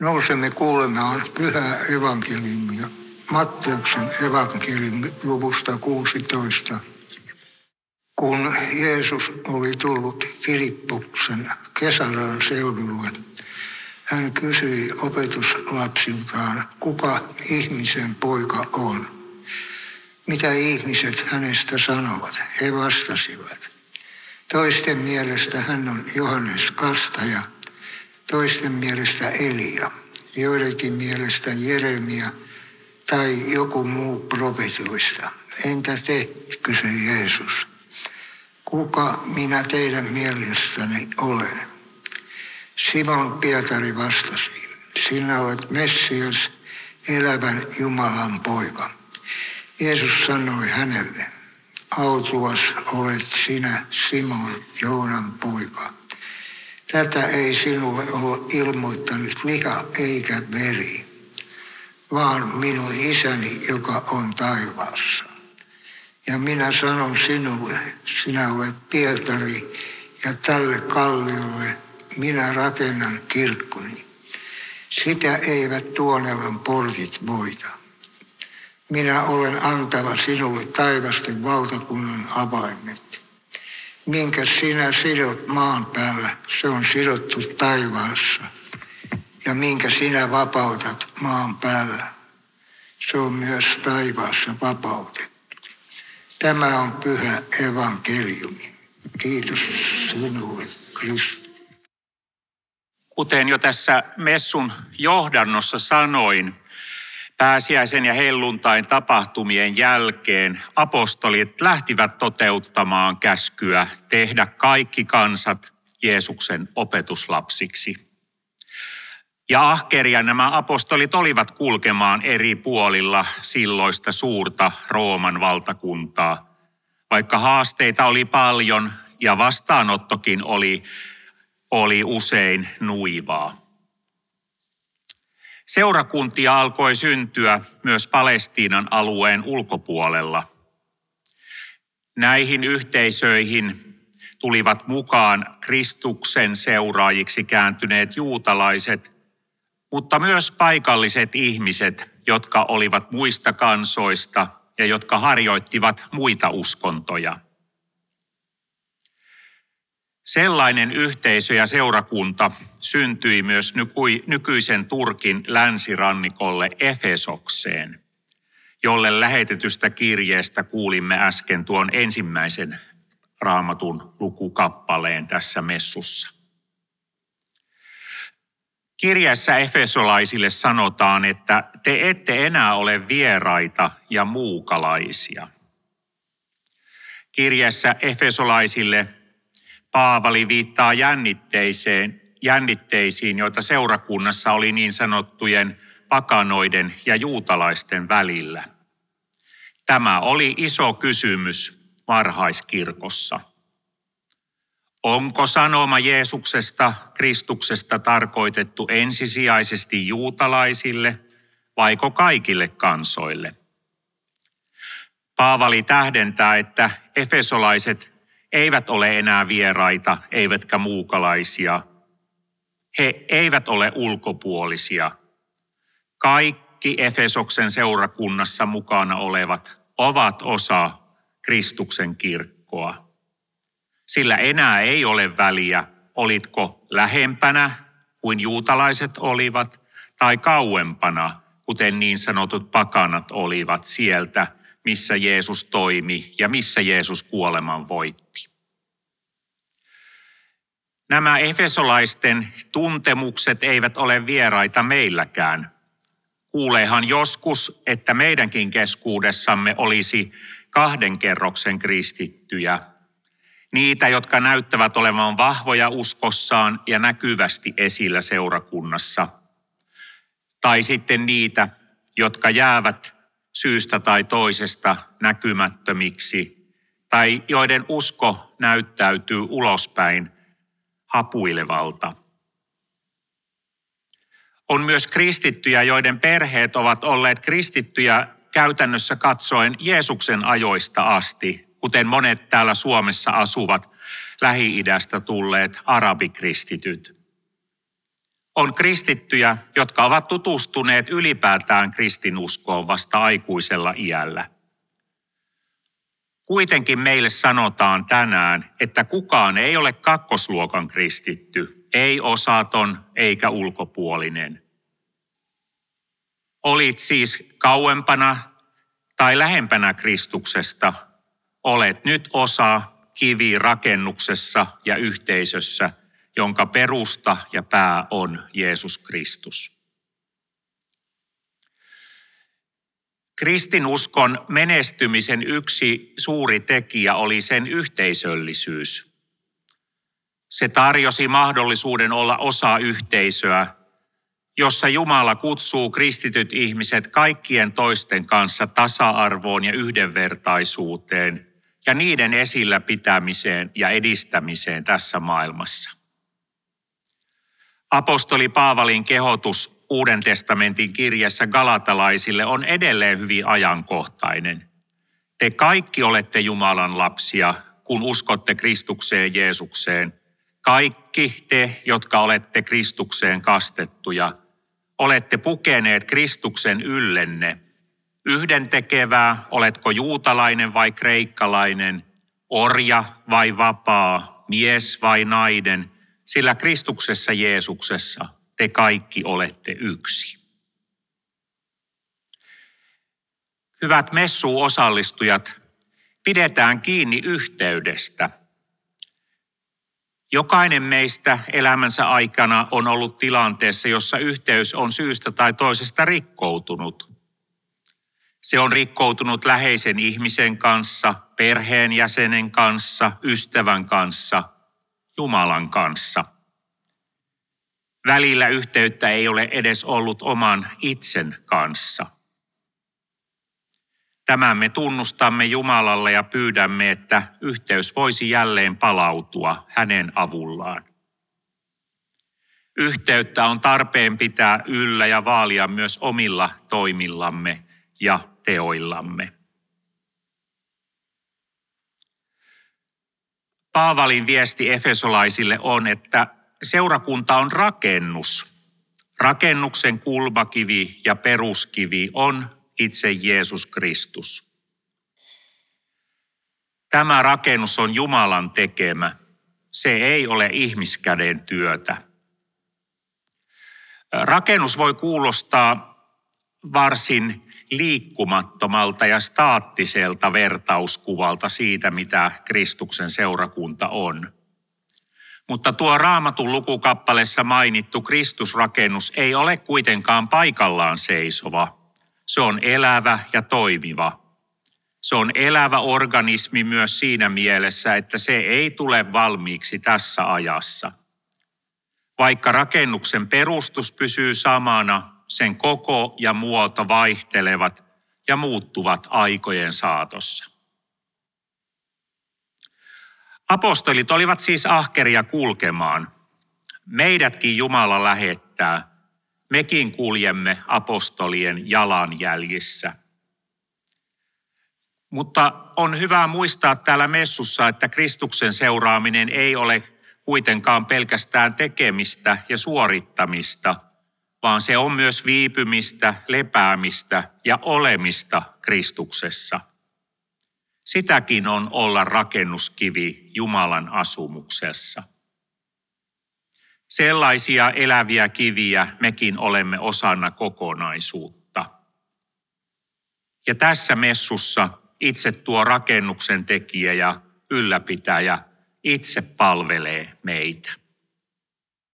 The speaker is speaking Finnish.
Nousemme kuulemaan pyhää evankeliumia Matteuksen evankeliumi luvusta 16. Kun Jeesus oli tullut Filippuksen Kesaran seudulle, hän kysyi opetuslapsiltaan, kuka ihmisen poika on. Mitä ihmiset hänestä sanovat? He vastasivat. Toisten mielestä hän on Johannes Kastaja, toisten mielestä Elia, joidenkin mielestä Jeremia tai joku muu profetoista. Entä te, kysyi Jeesus. Kuka minä teidän mielestäni olen? Simon Pietari vastasi, sinä olet Messias, elävän Jumalan poika. Jeesus sanoi hänelle, autuas olet sinä Simon, Joonan poika. Tätä ei sinulle ole ilmoittanut liha eikä veri, vaan minun isäni, joka on taivaassa. Ja minä sanon sinulle, sinä olet Pietari, ja tälle kalliolle minä rakennan kirkkoni. Sitä eivät tuonelan portit voita. Minä olen antava sinulle taivasten valtakunnan avaimet. Minkä sinä sidot maan päällä, se on sidottu taivaassa. Ja minkä sinä vapautat maan päällä, se on myös taivaassa vapautettu. Tämä on pyhä evankeliumi. Kiitos sinulle, Kristus. Kuten jo tässä messun johdannossa sanoin, pääsiäisen ja helluntain tapahtumien jälkeen apostolit lähtivät toteuttamaan käskyä tehdä kaikki kansat Jeesuksen opetuslapsiksi. Ja ahkeria nämä apostolit olivat kulkemaan eri puolilla silloista suurta Rooman valtakuntaa. Vaikka haasteita oli paljon ja vastaanottokin oli, oli usein nuivaa. Seurakuntia alkoi syntyä myös Palestiinan alueen ulkopuolella. Näihin yhteisöihin tulivat mukaan Kristuksen seuraajiksi kääntyneet juutalaiset, mutta myös paikalliset ihmiset, jotka olivat muista kansoista ja jotka harjoittivat muita uskontoja. Sellainen yhteisö ja seurakunta syntyi myös nykyisen Turkin länsirannikolle Efesokseen, jolle lähetetystä kirjeestä kuulimme äsken tuon ensimmäisen raamatun lukukappaleen tässä messussa. Kirjassa Efesolaisille sanotaan, että te ette enää ole vieraita ja muukalaisia. Kirjassa Efesolaisille Paavali viittaa jännitteiseen, jännitteisiin, joita seurakunnassa oli niin sanottujen pakanoiden ja juutalaisten välillä. Tämä oli iso kysymys varhaiskirkossa. Onko sanoma Jeesuksesta, Kristuksesta tarkoitettu ensisijaisesti juutalaisille vaiko kaikille kansoille? Paavali tähdentää, että efesolaiset eivät ole enää vieraita, eivätkä muukalaisia. He eivät ole ulkopuolisia. Kaikki Efesoksen seurakunnassa mukana olevat ovat osa Kristuksen kirkkoa. Sillä enää ei ole väliä, olitko lähempänä kuin juutalaiset olivat, tai kauempana, kuten niin sanotut pakanat olivat sieltä, missä Jeesus toimi ja missä Jeesus kuoleman voitti. Nämä efesolaisten tuntemukset eivät ole vieraita meilläkään. Kuuleehan joskus, että meidänkin keskuudessamme olisi kahden kerroksen kristittyjä. Niitä, jotka näyttävät olevan vahvoja uskossaan ja näkyvästi esillä seurakunnassa. Tai sitten niitä, jotka jäävät syystä tai toisesta näkymättömiksi, tai joiden usko näyttäytyy ulospäin hapuilevalta. On myös kristittyjä, joiden perheet ovat olleet kristittyjä käytännössä katsoen Jeesuksen ajoista asti, kuten monet täällä Suomessa asuvat Lähi-idästä tulleet arabikristityt. On kristittyjä, jotka ovat tutustuneet ylipäätään kristinuskoon vasta aikuisella iällä. Kuitenkin meille sanotaan tänään, että kukaan ei ole kakkosluokan kristitty, ei osaton eikä ulkopuolinen. Olit siis kauempana tai lähempänä Kristuksesta, olet nyt osa kivi rakennuksessa ja yhteisössä, jonka perusta ja pää on Jeesus Kristus. Kristinuskon menestymisen yksi suuri tekijä oli sen yhteisöllisyys. Se tarjosi mahdollisuuden olla osa yhteisöä, jossa Jumala kutsuu kristityt ihmiset kaikkien toisten kanssa tasa-arvoon ja yhdenvertaisuuteen ja niiden esillä pitämiseen ja edistämiseen tässä maailmassa. Apostoli Paavalin kehotus Uuden testamentin kirjassa Galatalaisille on edelleen hyvin ajankohtainen. Te kaikki olette Jumalan lapsia, kun uskotte Kristukseen Jeesukseen. Kaikki te, jotka olette Kristukseen kastettuja, olette pukeneet Kristuksen yllenne. Yhdentekevää, oletko juutalainen vai kreikkalainen, orja vai vapaa, mies vai nainen, sillä Kristuksessa Jeesuksessa te kaikki olette yksi. Hyvät messuosallistujat, pidetään kiinni yhteydestä – Jokainen meistä elämänsä aikana on ollut tilanteessa, jossa yhteys on syystä tai toisesta rikkoutunut. Se on rikkoutunut läheisen ihmisen kanssa, perheenjäsenen kanssa, ystävän kanssa, Jumalan kanssa. Välillä yhteyttä ei ole edes ollut oman itsen kanssa – Tämän me tunnustamme Jumalalle ja pyydämme, että yhteys voisi jälleen palautua hänen avullaan. Yhteyttä on tarpeen pitää yllä ja vaalia myös omilla toimillamme ja teoillamme. Paavalin viesti Efesolaisille on, että seurakunta on rakennus. Rakennuksen kulmakivi ja peruskivi on itse Jeesus Kristus. Tämä rakennus on Jumalan tekemä. Se ei ole ihmiskäden työtä. Rakennus voi kuulostaa varsin liikkumattomalta ja staattiselta vertauskuvalta siitä, mitä Kristuksen seurakunta on. Mutta tuo raamatun lukukappaleessa mainittu Kristusrakennus ei ole kuitenkaan paikallaan seisova – se on elävä ja toimiva. Se on elävä organismi myös siinä mielessä, että se ei tule valmiiksi tässä ajassa. Vaikka rakennuksen perustus pysyy samana, sen koko ja muoto vaihtelevat ja muuttuvat aikojen saatossa. Apostolit olivat siis ahkeria kulkemaan. Meidätkin Jumala lähettää, mekin kuljemme apostolien jalanjäljissä. Mutta on hyvä muistaa täällä messussa, että Kristuksen seuraaminen ei ole kuitenkaan pelkästään tekemistä ja suorittamista, vaan se on myös viipymistä, lepäämistä ja olemista Kristuksessa. Sitäkin on olla rakennuskivi Jumalan asumuksessa. Sellaisia eläviä kiviä mekin olemme osana kokonaisuutta. Ja tässä messussa itse tuo rakennuksen tekijä ja ylläpitäjä itse palvelee meitä.